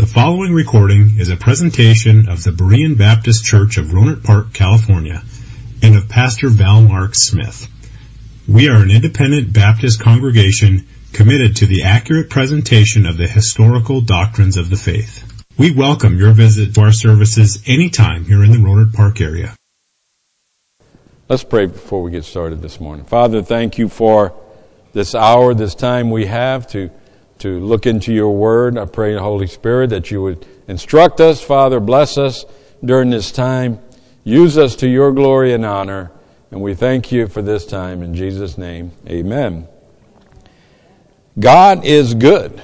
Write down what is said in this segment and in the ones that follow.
The following recording is a presentation of the Berean Baptist Church of Rohnert Park, California, and of Pastor Val Mark Smith. We are an independent Baptist congregation committed to the accurate presentation of the historical doctrines of the faith. We welcome your visit to our services anytime here in the Rohnert Park area. Let's pray before we get started this morning. Father, thank you for this hour, this time we have to to look into your word. I pray, Holy Spirit, that you would instruct us, Father, bless us during this time. Use us to your glory and honor. And we thank you for this time. In Jesus' name, amen. God is good.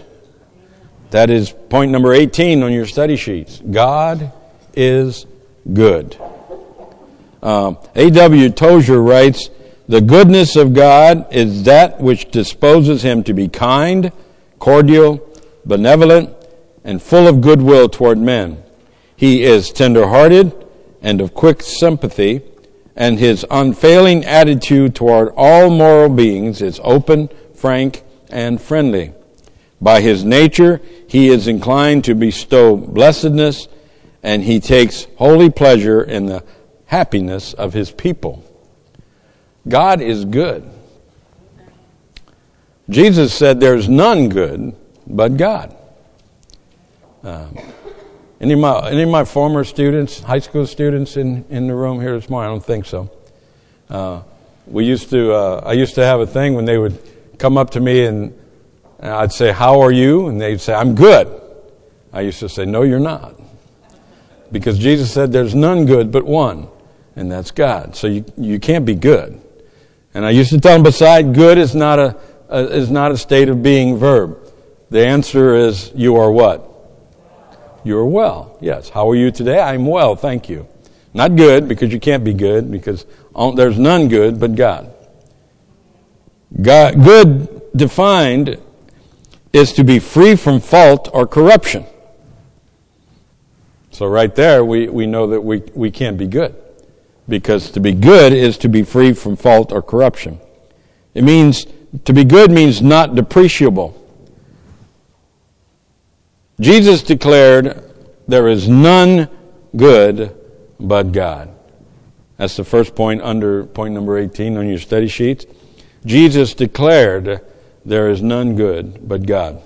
That is point number 18 on your study sheets. God is good. Um, A.W. Tozer writes, The goodness of God is that which disposes him to be kind, cordial, benevolent, and full of goodwill toward men. He is tender-hearted and of quick sympathy, and his unfailing attitude toward all moral beings is open, frank, and friendly. By his nature, he is inclined to bestow blessedness, and he takes holy pleasure in the happiness of his people. God is good. Jesus said, There's none good but God. Um, any, of my, any of my former students, high school students in, in the room here this morning? I don't think so. Uh, we used to, uh, I used to have a thing when they would come up to me and, I'd say, How are you? And they'd say, I'm good. I used to say, No, you're not. Because Jesus said, There's none good but one, and that's God. So you, you can't be good. And I used to tell them, beside good is not a Uh, is not a state of being verb. The answer is you are what? You are well. Yes. How are you today? I'm well, thank you. Not good because you can't be good because there's none good but God. God good defined is to be free from fault or corruption. So right there we, we know that we, we can't be good. Because to be good is to be free from fault or corruption. It means to be good means not depreciable. Jesus declared, There is none good but God. That's the first point under point number 18 on your study sheets. Jesus declared, There is none good but God.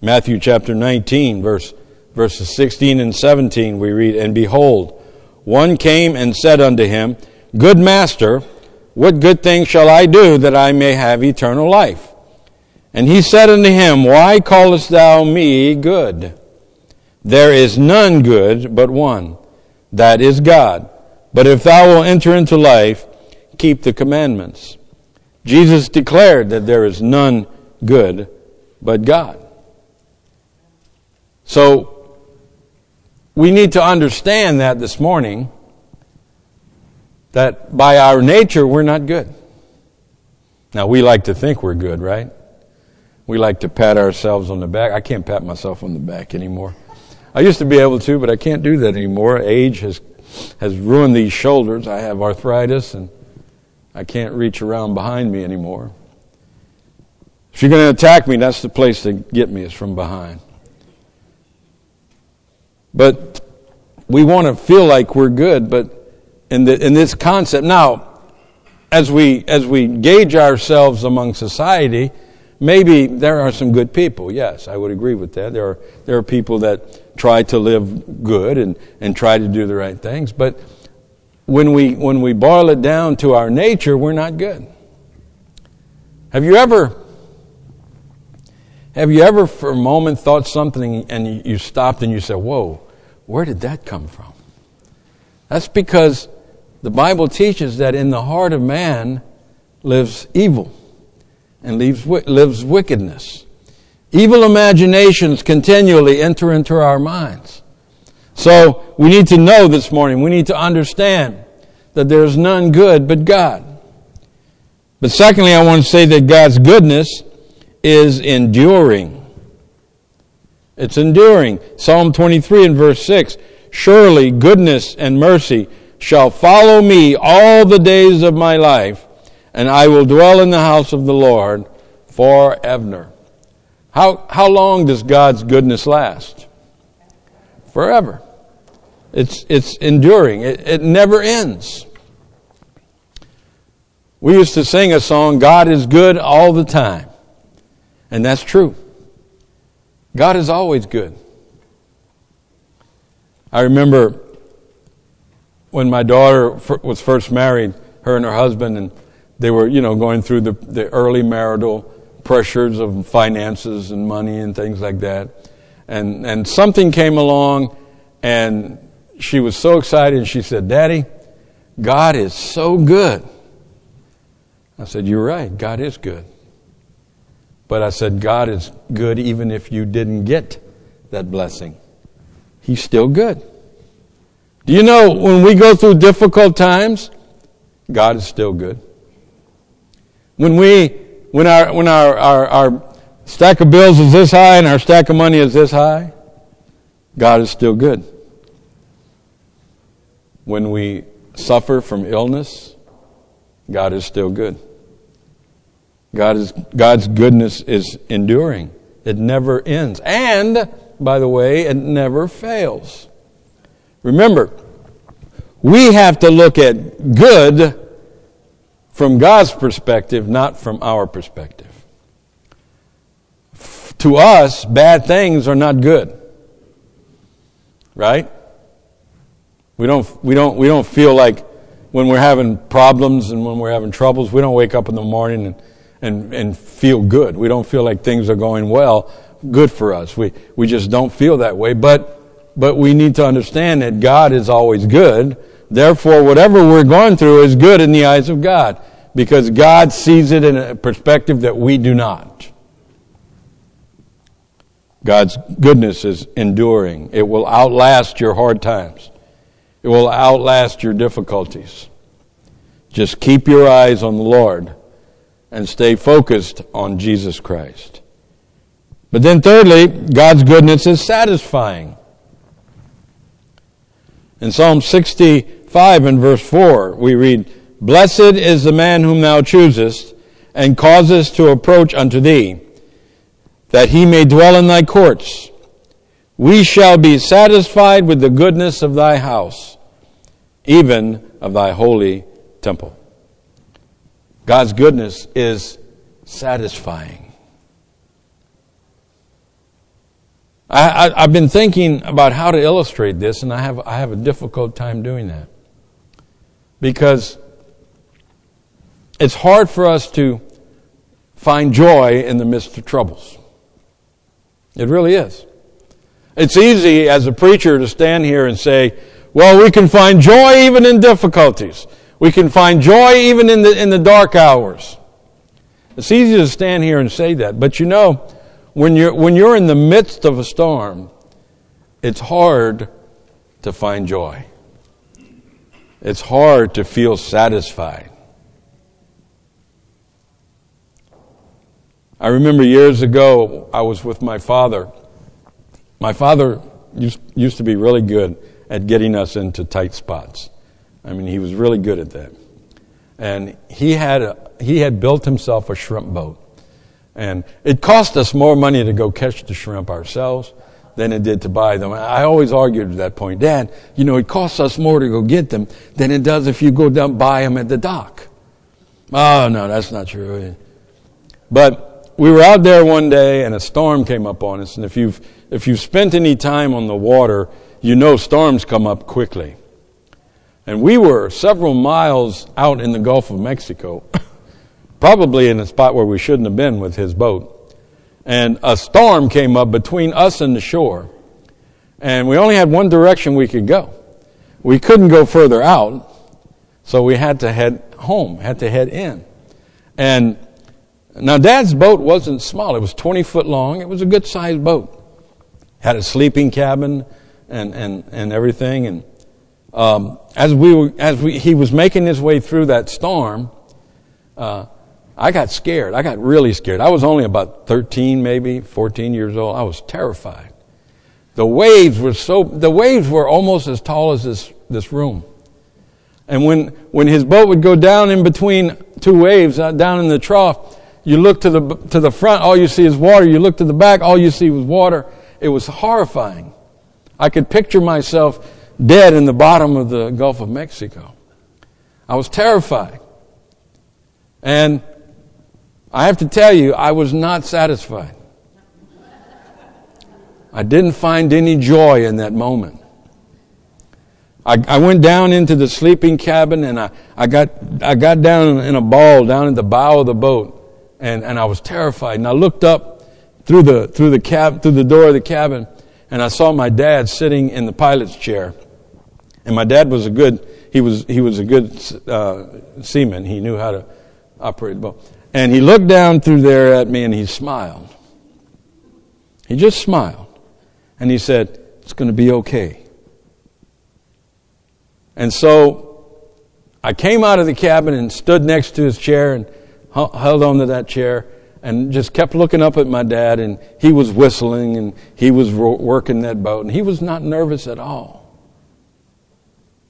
Matthew chapter 19, verse, verses 16 and 17, we read, And behold, one came and said unto him, Good master, what good thing shall I do that I may have eternal life? And he said unto him, Why callest thou me good? There is none good but one, that is God. But if thou wilt enter into life, keep the commandments. Jesus declared that there is none good but God. So, we need to understand that this morning that by our nature we're not good. Now, we like to think we're good, right? We like to pat ourselves on the back. I can't pat myself on the back anymore. I used to be able to, but I can't do that anymore. Age has, has ruined these shoulders. I have arthritis and I can't reach around behind me anymore. If you're going to attack me, that's the place to get me, is from behind. But we want to feel like we're good, but in, the, in this concept. Now, as we, as we gauge ourselves among society, maybe there are some good people. Yes, I would agree with that. There are, there are people that try to live good and, and try to do the right things. But when we, when we boil it down to our nature, we're not good. Have you ever, have you ever for a moment thought something and you stopped and you said, whoa, where did that come from? That's because the Bible teaches that in the heart of man lives evil and lives, lives wickedness. Evil imaginations continually enter into our minds. So we need to know this morning, we need to understand that there is none good but God. But secondly, I want to say that God's goodness is enduring. It's enduring. Psalm 23 and verse 6 Surely goodness and mercy shall follow me all the days of my life, and I will dwell in the house of the Lord forever. How, how long does God's goodness last? forever. It's, it's enduring. It, it never ends. We used to sing a song, God is good all the time. And that's true. God is always good. I remember when my daughter was first married, her and her husband, and they were, you know, going through the, the early marital pressures of finances and money and things like that. And, and something came along and she was so excited and she said, Daddy, God is so good. I said, You're right. God is good. But I said, God is good even if you didn't get that blessing. He's still good. Do you know when we go through difficult times, God is still good. When we, when our, when our, our, our stack of bills is this high and our stack of money is this high, God is still good. When we suffer from illness, God is still good. God is, God's goodness is enduring. It never ends. And, by the way, it never fails. Remember, we have to look at good from God's perspective, not from our perspective. To us, bad things are not good. Right? We don't, we don't, we don't feel like when we're having problems and when we're having troubles, we don't wake up in the morning and and, and feel good. We don't feel like things are going well, good for us. We, we just don't feel that way. But, but we need to understand that God is always good. Therefore, whatever we're going through is good in the eyes of God because God sees it in a perspective that we do not. God's goodness is enduring. It will outlast your hard times. It will outlast your difficulties. Just keep your eyes on the Lord and stay focused on Jesus Christ. But then, thirdly, God's goodness is satisfying. In Psalm 65 and verse 4, we read, Blessed is the man whom thou choosest, and causest to approach unto thee, that he may dwell in thy courts. We shall be satisfied with the goodness of thy house, even of thy holy temple. God's goodness is satisfying. I, have been thinking about how to illustrate this, and I have, I have a difficult time doing that. Because it's hard for us to find joy in the midst of troubles. It really is. It's easy as a preacher to stand here and say, well, we can find joy even in difficulties. We can find joy even in the, in the dark hours. It's easy to stand here and say that, but you know, when you're, when you're in the midst of a storm, it's hard to find joy. It's hard to feel satisfied. I remember years ago, I was with my father. My father used, used to be really good at getting us into tight spots. I mean, he was really good at that. And he had, a, he had built himself a shrimp boat. And it cost us more money to go catch the shrimp ourselves than it did to buy them. I always argued at that point, Dad, you know, it costs us more to go get them than it does if you go down buy them at the dock. Oh, no, that's not true. But we were out there one day and a storm came up on us. And if you've, if you've spent any time on the water, you know storms come up quickly. And we were several miles out in the Gulf of Mexico, probably in a spot where we shouldn't have been with his boat. And a storm came up between us and the shore. And we only had one direction we could go. We couldn't go further out, so we had to head home, had to head in. And now dad's boat wasn't small. It was 20 foot long. It was a good sized boat. Had a sleeping cabin and, and, and everything. And um, as we as we, he was making his way through that storm, uh, I got scared. I got really scared. I was only about 13, maybe 14 years old. I was terrified. The waves were so, the waves were almost as tall as this, this room. And when, when his boat would go down in between two waves, uh, down in the trough, you look to the, to the front, all you see is water. You look to the back, all you see was water. It was horrifying. I could picture myself dead in the bottom of the Gulf of Mexico. I was terrified. And I have to tell you, I was not satisfied. I didn't find any joy in that moment. I, I went down into the sleeping cabin and I, I, got, I got down in a ball down at the bow of the boat and, and I was terrified. And I looked up through the, through the cab, through the door of the cabin and I saw my dad sitting in the pilot's chair. And my dad was a good, he was, he was a good uh, seaman. He knew how to operate the boat. And he looked down through there at me and he smiled. He just smiled. And he said, It's going to be okay. And so I came out of the cabin and stood next to his chair and held on to that chair and just kept looking up at my dad and he was whistling and he was working that boat and he was not nervous at all.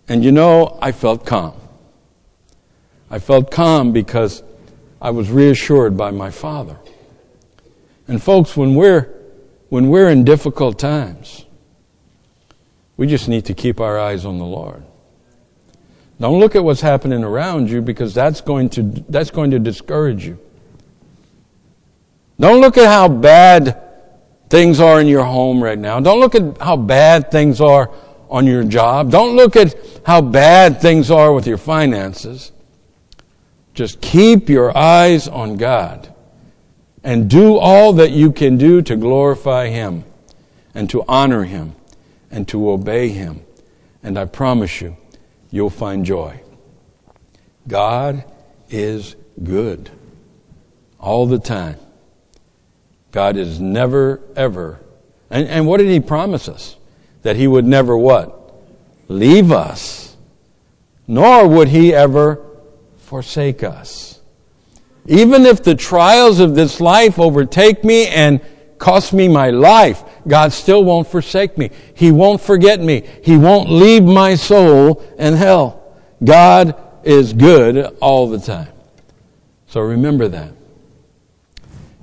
And you know, I felt calm. I felt calm because I was reassured by my father. And folks, when we're, when we're in difficult times, we just need to keep our eyes on the Lord. Don't look at what's happening around you because that's going to, that's going to discourage you. Don't look at how bad things are in your home right now. Don't look at how bad things are on your job. Don't look at how bad things are with your finances. Just keep your eyes on God and do all that you can do to glorify Him and to honor Him and to obey Him. And I promise you, you'll find joy. God is good all the time. God is never, ever. And, and what did He promise us? That He would never what? Leave us. Nor would He ever forsake us. Even if the trials of this life overtake me and cost me my life, God still won't forsake me. He won't forget me. He won't leave my soul in hell. God is good all the time. So remember that.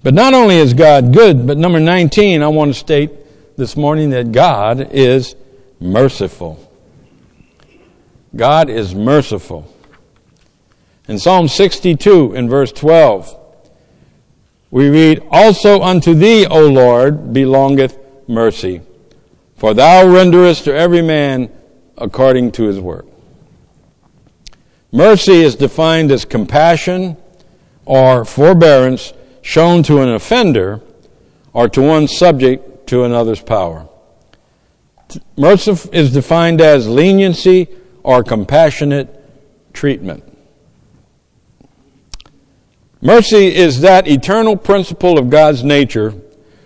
But not only is God good, but number 19, I want to state this morning that God is merciful. God is merciful. In Psalm 62, in verse 12, we read, Also unto thee, O Lord, belongeth mercy, for thou renderest to every man according to his work. Mercy is defined as compassion or forbearance shown to an offender or to one subject to another's power. Mercy is defined as leniency or compassionate treatment. Mercy is that eternal principle of God's nature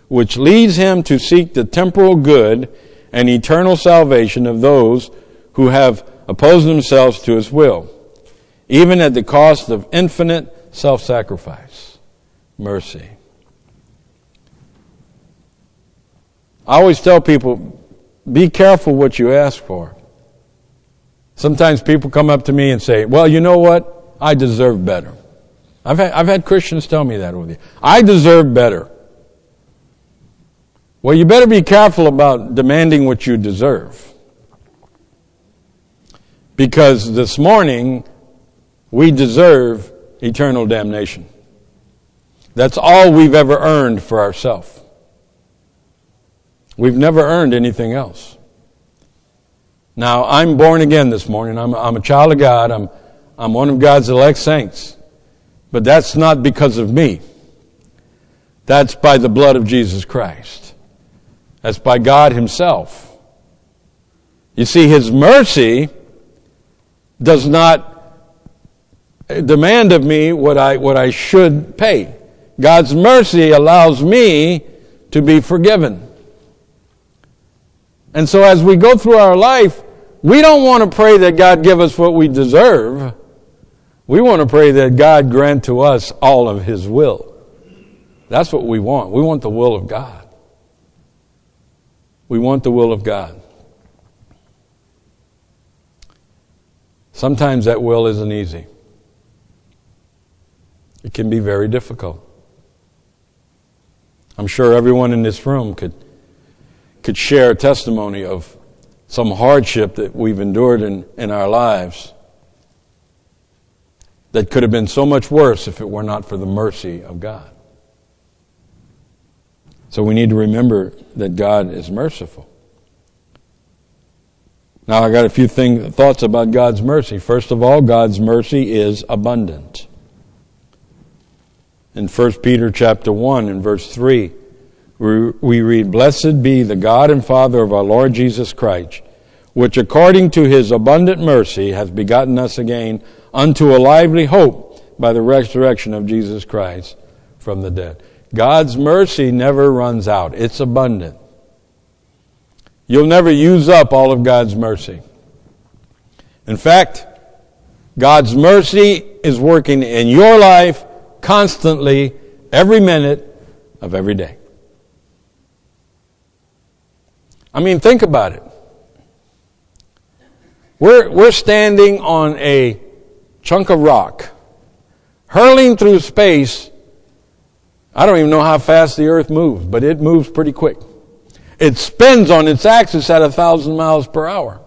which leads him to seek the temporal good and eternal salvation of those who have opposed themselves to his will, even at the cost of infinite self sacrifice. Mercy. I always tell people be careful what you ask for. Sometimes people come up to me and say, Well, you know what? I deserve better. I've had, I've had Christians tell me that over the years. I deserve better. Well, you better be careful about demanding what you deserve. Because this morning, we deserve eternal damnation. That's all we've ever earned for ourselves. We've never earned anything else. Now, I'm born again this morning. I'm, I'm a child of God. I'm, I'm one of God's elect saints. But that's not because of me. That's by the blood of Jesus Christ. That's by God Himself. You see, His mercy does not demand of me what I, what I should pay. God's mercy allows me to be forgiven. And so as we go through our life, we don't want to pray that God give us what we deserve. We want to pray that God grant to us all of His will. That's what we want. We want the will of God. We want the will of God. Sometimes that will isn't easy. It can be very difficult. I'm sure everyone in this room could could share a testimony of some hardship that we've endured in, in our lives that could have been so much worse if it were not for the mercy of God. So we need to remember that God is merciful. Now I got a few thing, thoughts about God's mercy. First of all, God's mercy is abundant. In 1 Peter chapter 1 and verse 3, we read, Blessed be the God and Father of our Lord Jesus Christ, which according to his abundant mercy has begotten us again unto a lively hope by the resurrection of Jesus Christ from the dead. God's mercy never runs out. It's abundant. You'll never use up all of God's mercy. In fact, God's mercy is working in your life constantly, every minute of every day. I mean, think about it. We're, we're standing on a chunk of rock, hurling through space. I don't even know how fast the earth moves, but it moves pretty quick. It spins on its axis at a thousand miles per hour.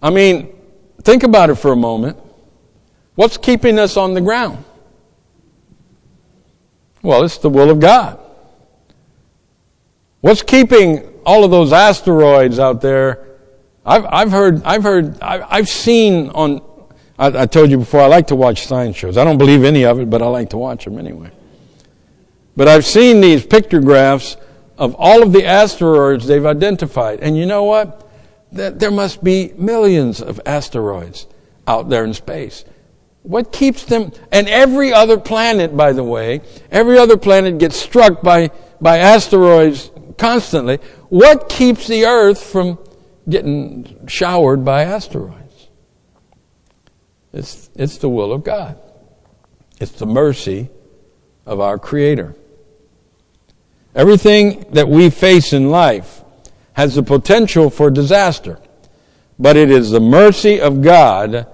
I mean, think about it for a moment. What's keeping us on the ground? Well, it's the will of God. What's keeping all of those asteroids out there? I've, I've heard, I've heard, I've seen on, I, I told you before, I like to watch science shows. I don't believe any of it, but I like to watch them anyway. But I've seen these pictographs of all of the asteroids they've identified. And you know what? There must be millions of asteroids out there in space. What keeps them, and every other planet, by the way, every other planet gets struck by, by asteroids constantly. What keeps the earth from getting showered by asteroids? It's, it's the will of God. It's the mercy of our Creator. Everything that we face in life has the potential for disaster, but it is the mercy of God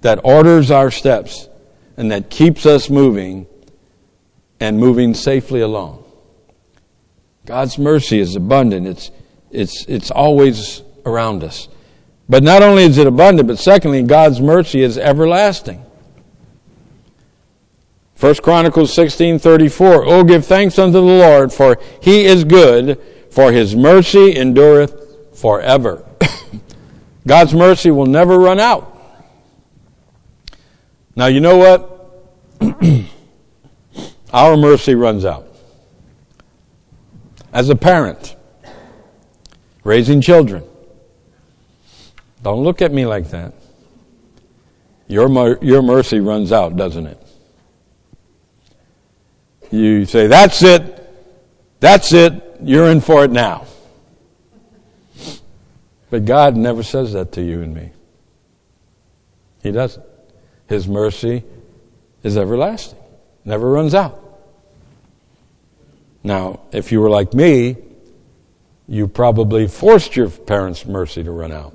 that orders our steps and that keeps us moving and moving safely along. God's mercy is abundant. It's, it's, it's always around us. But not only is it abundant, but secondly, God's mercy is everlasting. 1 Chronicles 16:34 Oh give thanks unto the Lord for he is good for his mercy endureth forever. God's mercy will never run out. Now you know what? Our mercy runs out. As a parent raising children, don't look at me like that. Your, your mercy runs out, doesn't it? You say, that's it. That's it. You're in for it now. But God never says that to you and me. He doesn't. His mercy is everlasting, never runs out. Now, if you were like me, you probably forced your parents' mercy to run out.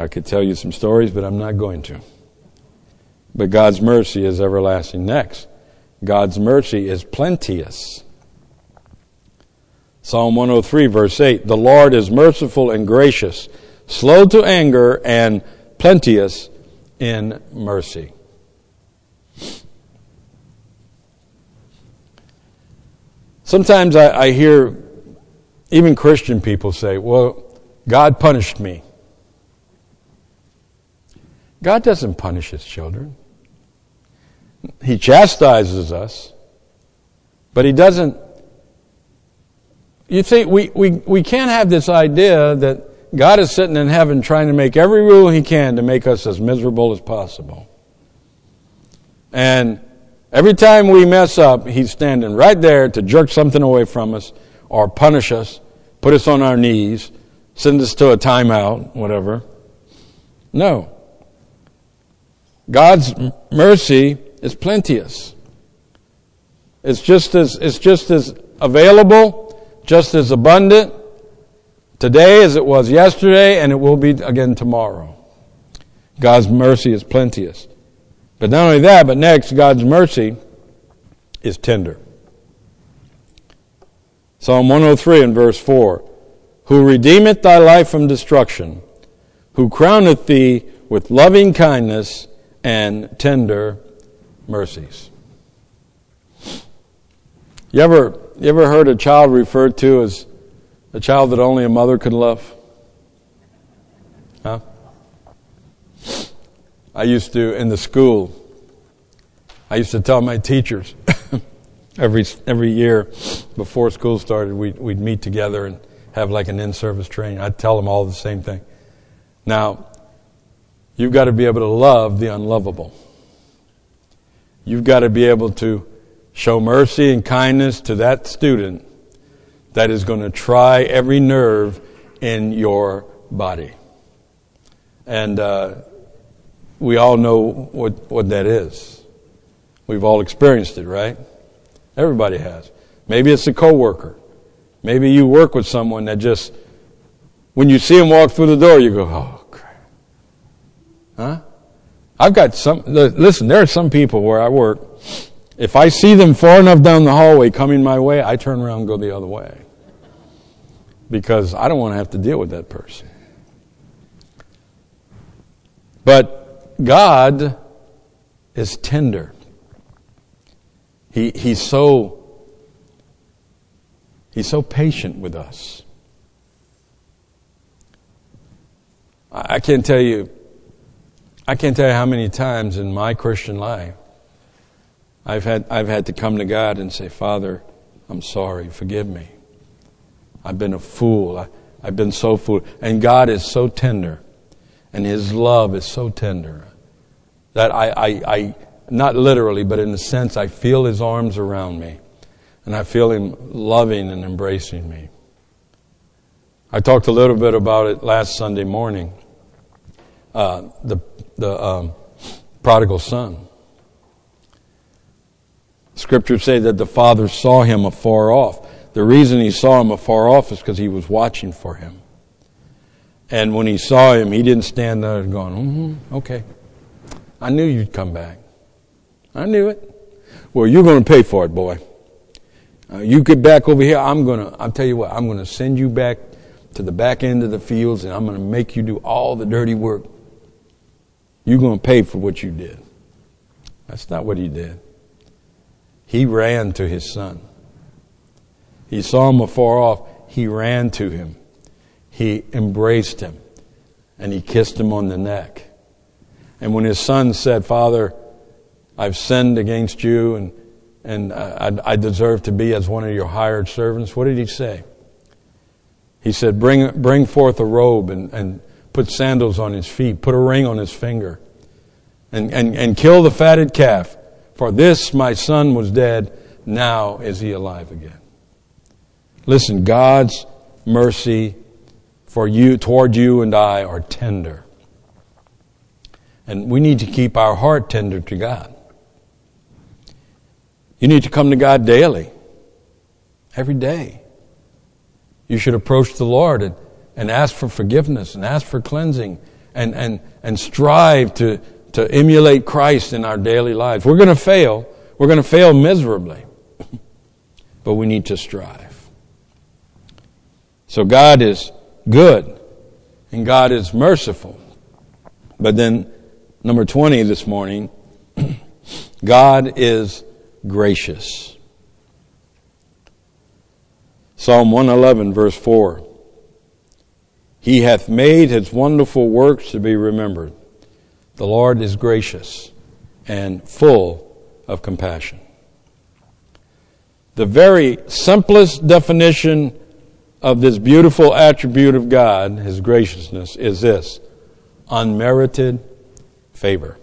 I could tell you some stories, but I'm not going to. But God's mercy is everlasting. Next, God's mercy is plenteous. Psalm 103, verse 8 The Lord is merciful and gracious, slow to anger, and plenteous in mercy. Sometimes I, I, hear even Christian people say, Well, God punished me. God doesn't punish his children. He chastises us, but He doesn't. You see, we, we, we can't have this idea that God is sitting in heaven trying to make every rule He can to make us as miserable as possible. And every time we mess up, He's standing right there to jerk something away from us or punish us, put us on our knees, send us to a timeout, whatever. No. God's mercy is plenteous. It's just as, it's just as available, just as abundant today as it was yesterday, and it will be again tomorrow. God's mercy is plenteous. But not only that, but next, God's mercy is tender. Psalm 103 and verse 4. Who redeemeth thy life from destruction, who crowneth thee with loving kindness and tender mercies. You ever, you ever heard a child referred to as a child that only a mother could love? Huh? I used to, in the school, I used to tell my teachers every, every year before school started, we'd, we'd meet together and have like an in service training. I'd tell them all the same thing. Now, you've got to be able to love the unlovable. You've got to be able to show mercy and kindness to that student that is going to try every nerve in your body. And uh, we all know what, what that is. We've all experienced it, right? Everybody has. Maybe it's a coworker. Maybe you work with someone that just, when you see them walk through the door, you go, oh. Huh? I've got some, listen, there are some people where I work, if I see them far enough down the hallway coming my way, I turn around and go the other way. Because I don't want to have to deal with that person. But God is tender. He, he's so He's so patient with us. I can't tell you I can't tell you how many times in my Christian life I've had I've had to come to God and say, Father, I'm sorry, forgive me. I've been a fool. I, I've been so fool. And God is so tender and His love is so tender that I, I, I not literally, but in a sense, I feel His arms around me. And I feel Him loving and embracing me. I talked a little bit about it last Sunday morning. Uh, the the um, prodigal son. Scriptures say that the father saw him afar off. The reason he saw him afar off is because he was watching for him. And when he saw him, he didn't stand there going, mm-hmm, okay. I knew you'd come back. I knew it. Well, you're going to pay for it, boy. Uh, you get back over here. I'm going to, I'll tell you what, I'm going to send you back to the back end of the fields and I'm going to make you do all the dirty work. You're going to pay for what you did. That's not what he did. He ran to his son. He saw him afar off. He ran to him. He embraced him and he kissed him on the neck. And when his son said, Father, I've sinned against you and, and I, I deserve to be as one of your hired servants, what did he say? He said, Bring, bring forth a robe and, and put sandals on his feet, put a ring on his finger, and, and, and kill the fatted calf. For this my son was dead, now is he alive again. Listen, God's mercy for you, toward you and I are tender. And we need to keep our heart tender to God. You need to come to God daily, every day. You should approach the Lord and, and ask for forgiveness and ask for cleansing and, and, and strive to, to emulate Christ in our daily lives. We're going to fail. We're going to fail miserably. but we need to strive. So God is good and God is merciful. But then, number 20 this morning, God is gracious. Psalm 111, verse 4. He hath made his wonderful works to be remembered. The Lord is gracious and full of compassion. The very simplest definition of this beautiful attribute of God, His graciousness, is this unmerited favor.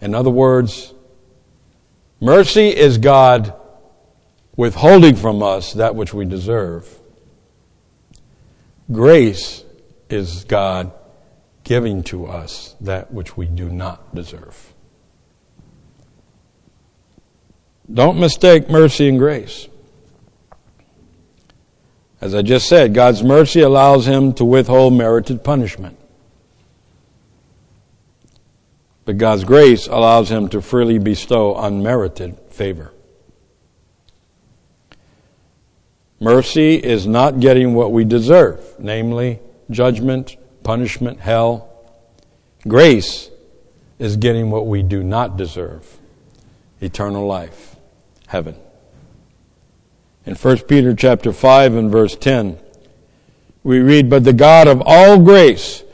In other words, Mercy is God withholding from us that which we deserve. Grace is God giving to us that which we do not deserve. Don't mistake mercy and grace. As I just said, God's mercy allows him to withhold merited punishment. But God's grace allows him to freely bestow unmerited favor. Mercy is not getting what we deserve, namely judgment, punishment, hell. Grace is getting what we do not deserve eternal life, heaven. In 1 Peter chapter 5 and verse 10, we read, But the God of all grace,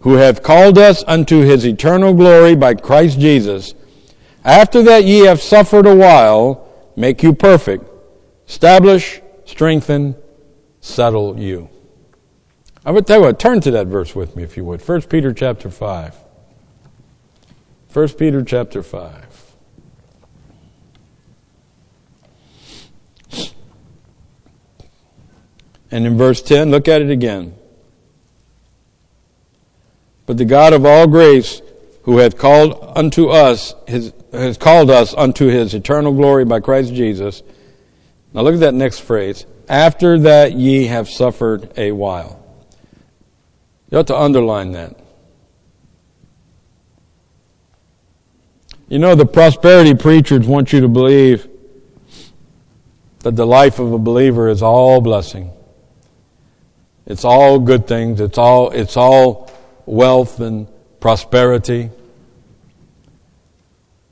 who hath called us unto his eternal glory by Christ Jesus, after that ye have suffered a while, make you perfect, establish, strengthen, settle you. I would tell you what, turn to that verse with me if you would. 1 Peter chapter 5. 1 Peter chapter 5. And in verse 10, look at it again. But the God of all grace, who hath called unto us his, has called us unto his eternal glory by Christ Jesus. Now look at that next phrase. After that ye have suffered a while. You ought to underline that. You know, the prosperity preachers want you to believe that the life of a believer is all blessing. It's all good things. It's all, it's all wealth and prosperity.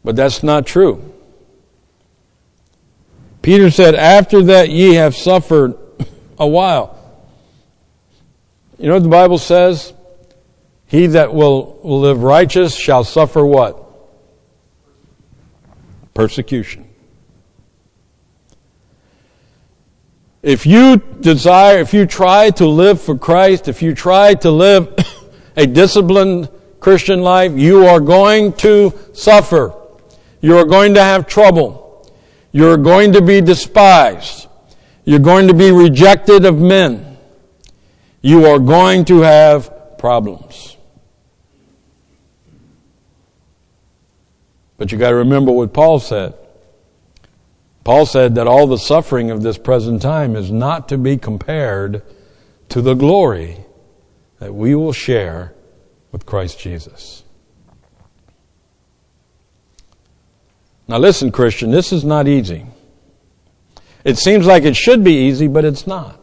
But that's not true. Peter said, After that ye have suffered a while. You know what the Bible says? He that will, will live righteous shall suffer what? Persecution. If you desire, if you try to live for Christ, if you try to live a disciplined Christian life, you are going to suffer. You are going to have trouble. You're going to be despised. You're going to be rejected of men. You are going to have problems. But you got to remember what Paul said. Paul said that all the suffering of this present time is not to be compared to the glory that we will share with Christ Jesus. Now, listen, Christian, this is not easy. It seems like it should be easy, but it's not.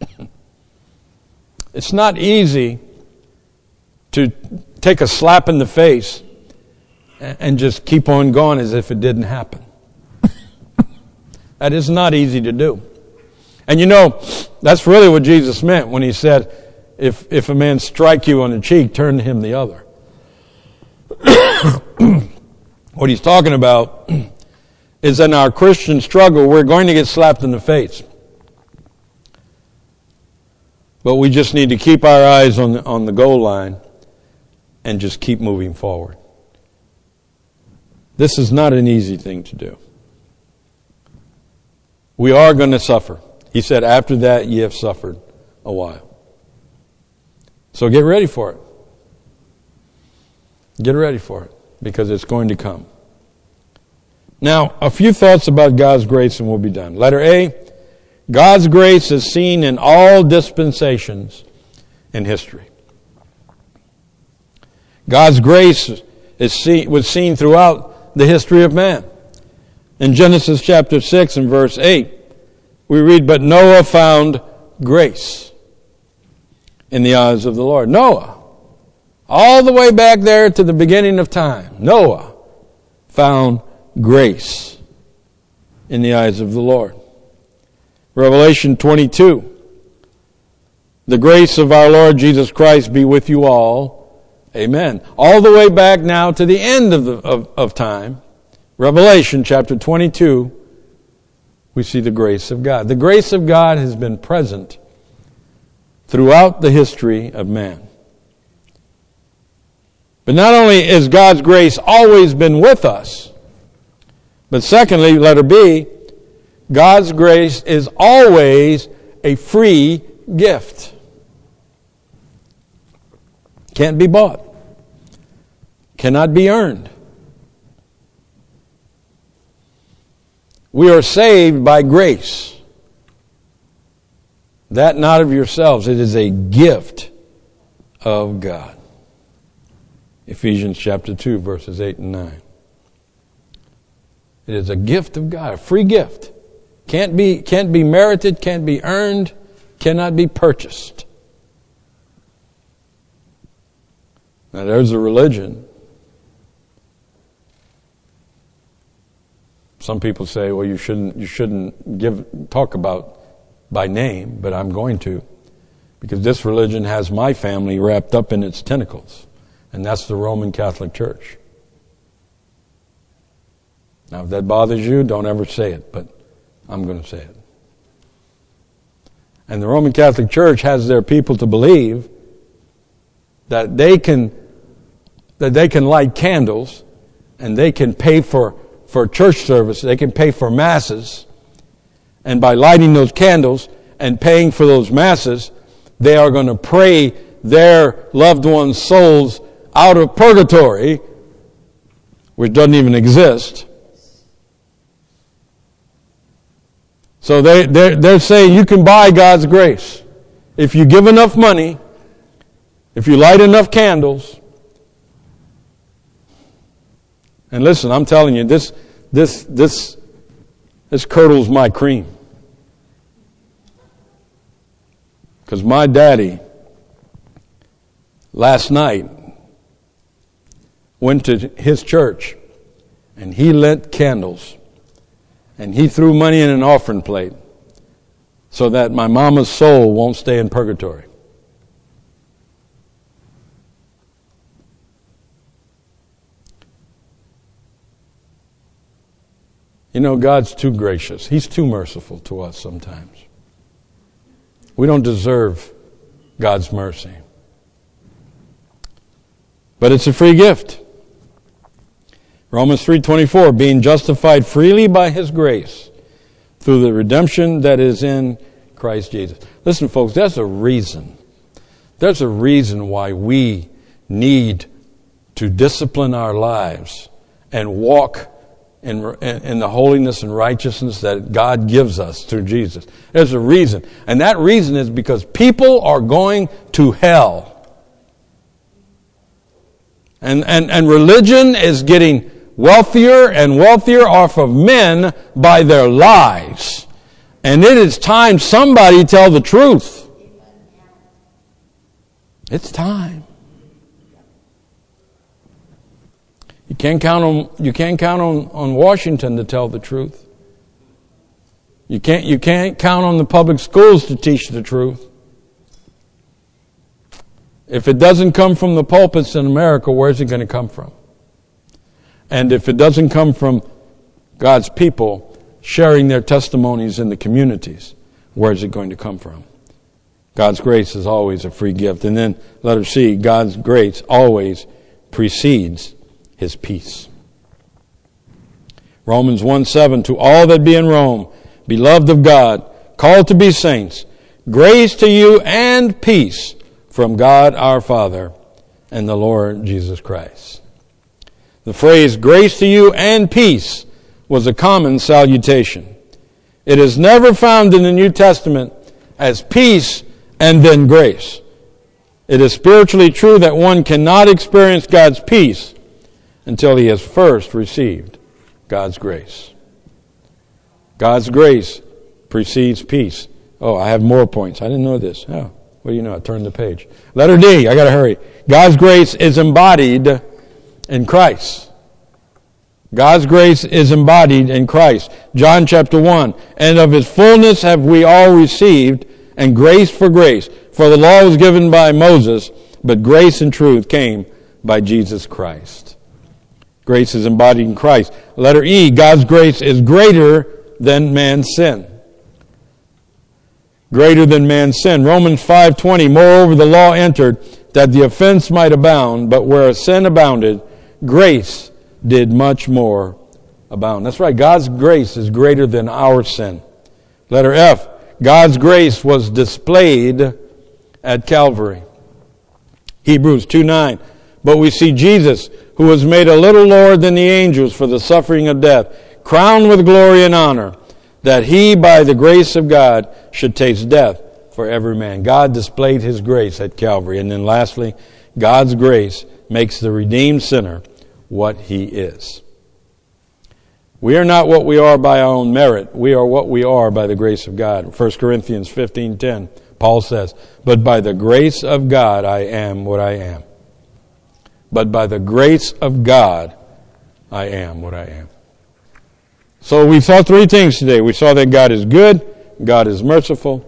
it's not easy to take a slap in the face and just keep on going as if it didn't happen. That is not easy to do. And you know, that's really what Jesus meant when he said, if, if a man strike you on the cheek, turn to him the other. what he's talking about is in our Christian struggle, we're going to get slapped in the face. But we just need to keep our eyes on the, on the goal line and just keep moving forward. This is not an easy thing to do. We are going to suffer. He said, after that, ye have suffered a while. So get ready for it. Get ready for it because it's going to come. Now, a few thoughts about God's grace and we'll be done. Letter A God's grace is seen in all dispensations in history. God's grace is seen, was seen throughout the history of man. In Genesis chapter 6 and verse 8, we read, But Noah found grace in the eyes of the Lord. Noah, all the way back there to the beginning of time, Noah found grace in the eyes of the Lord. Revelation 22. The grace of our Lord Jesus Christ be with you all. Amen. All the way back now to the end of, the, of, of time. Revelation chapter 22, we see the grace of God. The grace of God has been present throughout the history of man. But not only has God's grace always been with us, but secondly, letter B, God's grace is always a free gift. Can't be bought. Cannot be earned. We are saved by grace. That not of yourselves, it is a gift of God. Ephesians chapter 2, verses 8 and 9. It is a gift of God, a free gift. Can't be, can't be merited, can't be earned, cannot be purchased. Now there's a religion. Some people say, well, you shouldn't, you shouldn't give, talk about by name, but I'm going to. Because this religion has my family wrapped up in its tentacles. And that's the Roman Catholic Church. Now, if that bothers you, don't ever say it, but I'm going to say it. And the Roman Catholic Church has their people to believe that they can, that they can light candles and they can pay for, for church service, they can pay for masses, and by lighting those candles and paying for those masses, they are going to pray their loved ones' souls out of purgatory, which doesn't even exist. So they, they're, they're saying you can buy God's grace. If you give enough money, if you light enough candles, and listen, I'm telling you, this, this, this, this curdles my cream. Because my daddy, last night, went to his church and he lit candles and he threw money in an offering plate so that my mama's soul won't stay in purgatory. You know, God's too gracious. He's too merciful to us sometimes. We don't deserve God's mercy. But it's a free gift. Romans 3:24 being justified freely by his grace through the redemption that is in Christ Jesus. Listen folks, there's a reason. There's a reason why we need to discipline our lives and walk in, in the holiness and righteousness that God gives us through Jesus. There's a reason. And that reason is because people are going to hell. And, and, and religion is getting wealthier and wealthier off of men by their lies. And it is time somebody tell the truth. It's time. You can't count on, you can't count on, on Washington to tell the truth. You can't, you can't count on the public schools to teach the truth. If it doesn't come from the pulpits in America, where's it going to come from? And if it doesn't come from God's people sharing their testimonies in the communities, where is it going to come from? God's grace is always a free gift. And then let letter C, God's grace always precedes his peace. Romans 1 7, to all that be in Rome, beloved of God, called to be saints, grace to you and peace from God our Father and the Lord Jesus Christ. The phrase grace to you and peace was a common salutation. It is never found in the New Testament as peace and then grace. It is spiritually true that one cannot experience God's peace until he has first received God's grace. God's grace precedes peace. Oh, I have more points. I didn't know this. Oh, what do you know? I turned the page. Letter D, I gotta hurry. God's grace is embodied in Christ. God's grace is embodied in Christ. John chapter 1. And of his fullness have we all received, and grace for grace. For the law was given by Moses, but grace and truth came by Jesus Christ. Grace is embodied in Christ. Letter E, God's grace is greater than man's sin. Greater than man's sin. Romans 5:20, moreover the law entered that the offense might abound, but where sin abounded, grace did much more abound. That's right. God's grace is greater than our sin. Letter F. God's grace was displayed at Calvary. Hebrews 2 9. But we see Jesus, who was made a little lower than the angels for the suffering of death, crowned with glory and honor, that he, by the grace of God, should taste death for every man. God displayed his grace at Calvary. And then lastly, God's grace makes the redeemed sinner what he is. We are not what we are by our own merit. We are what we are by the grace of God. 1 Corinthians 15:10. Paul says, "But by the grace of God I am what I am." But by the grace of God I am what I am. So we saw three things today. We saw that God is good, God is merciful,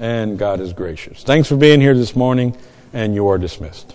and God is gracious. Thanks for being here this morning, and you are dismissed.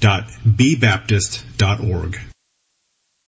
www.bbaptist.org.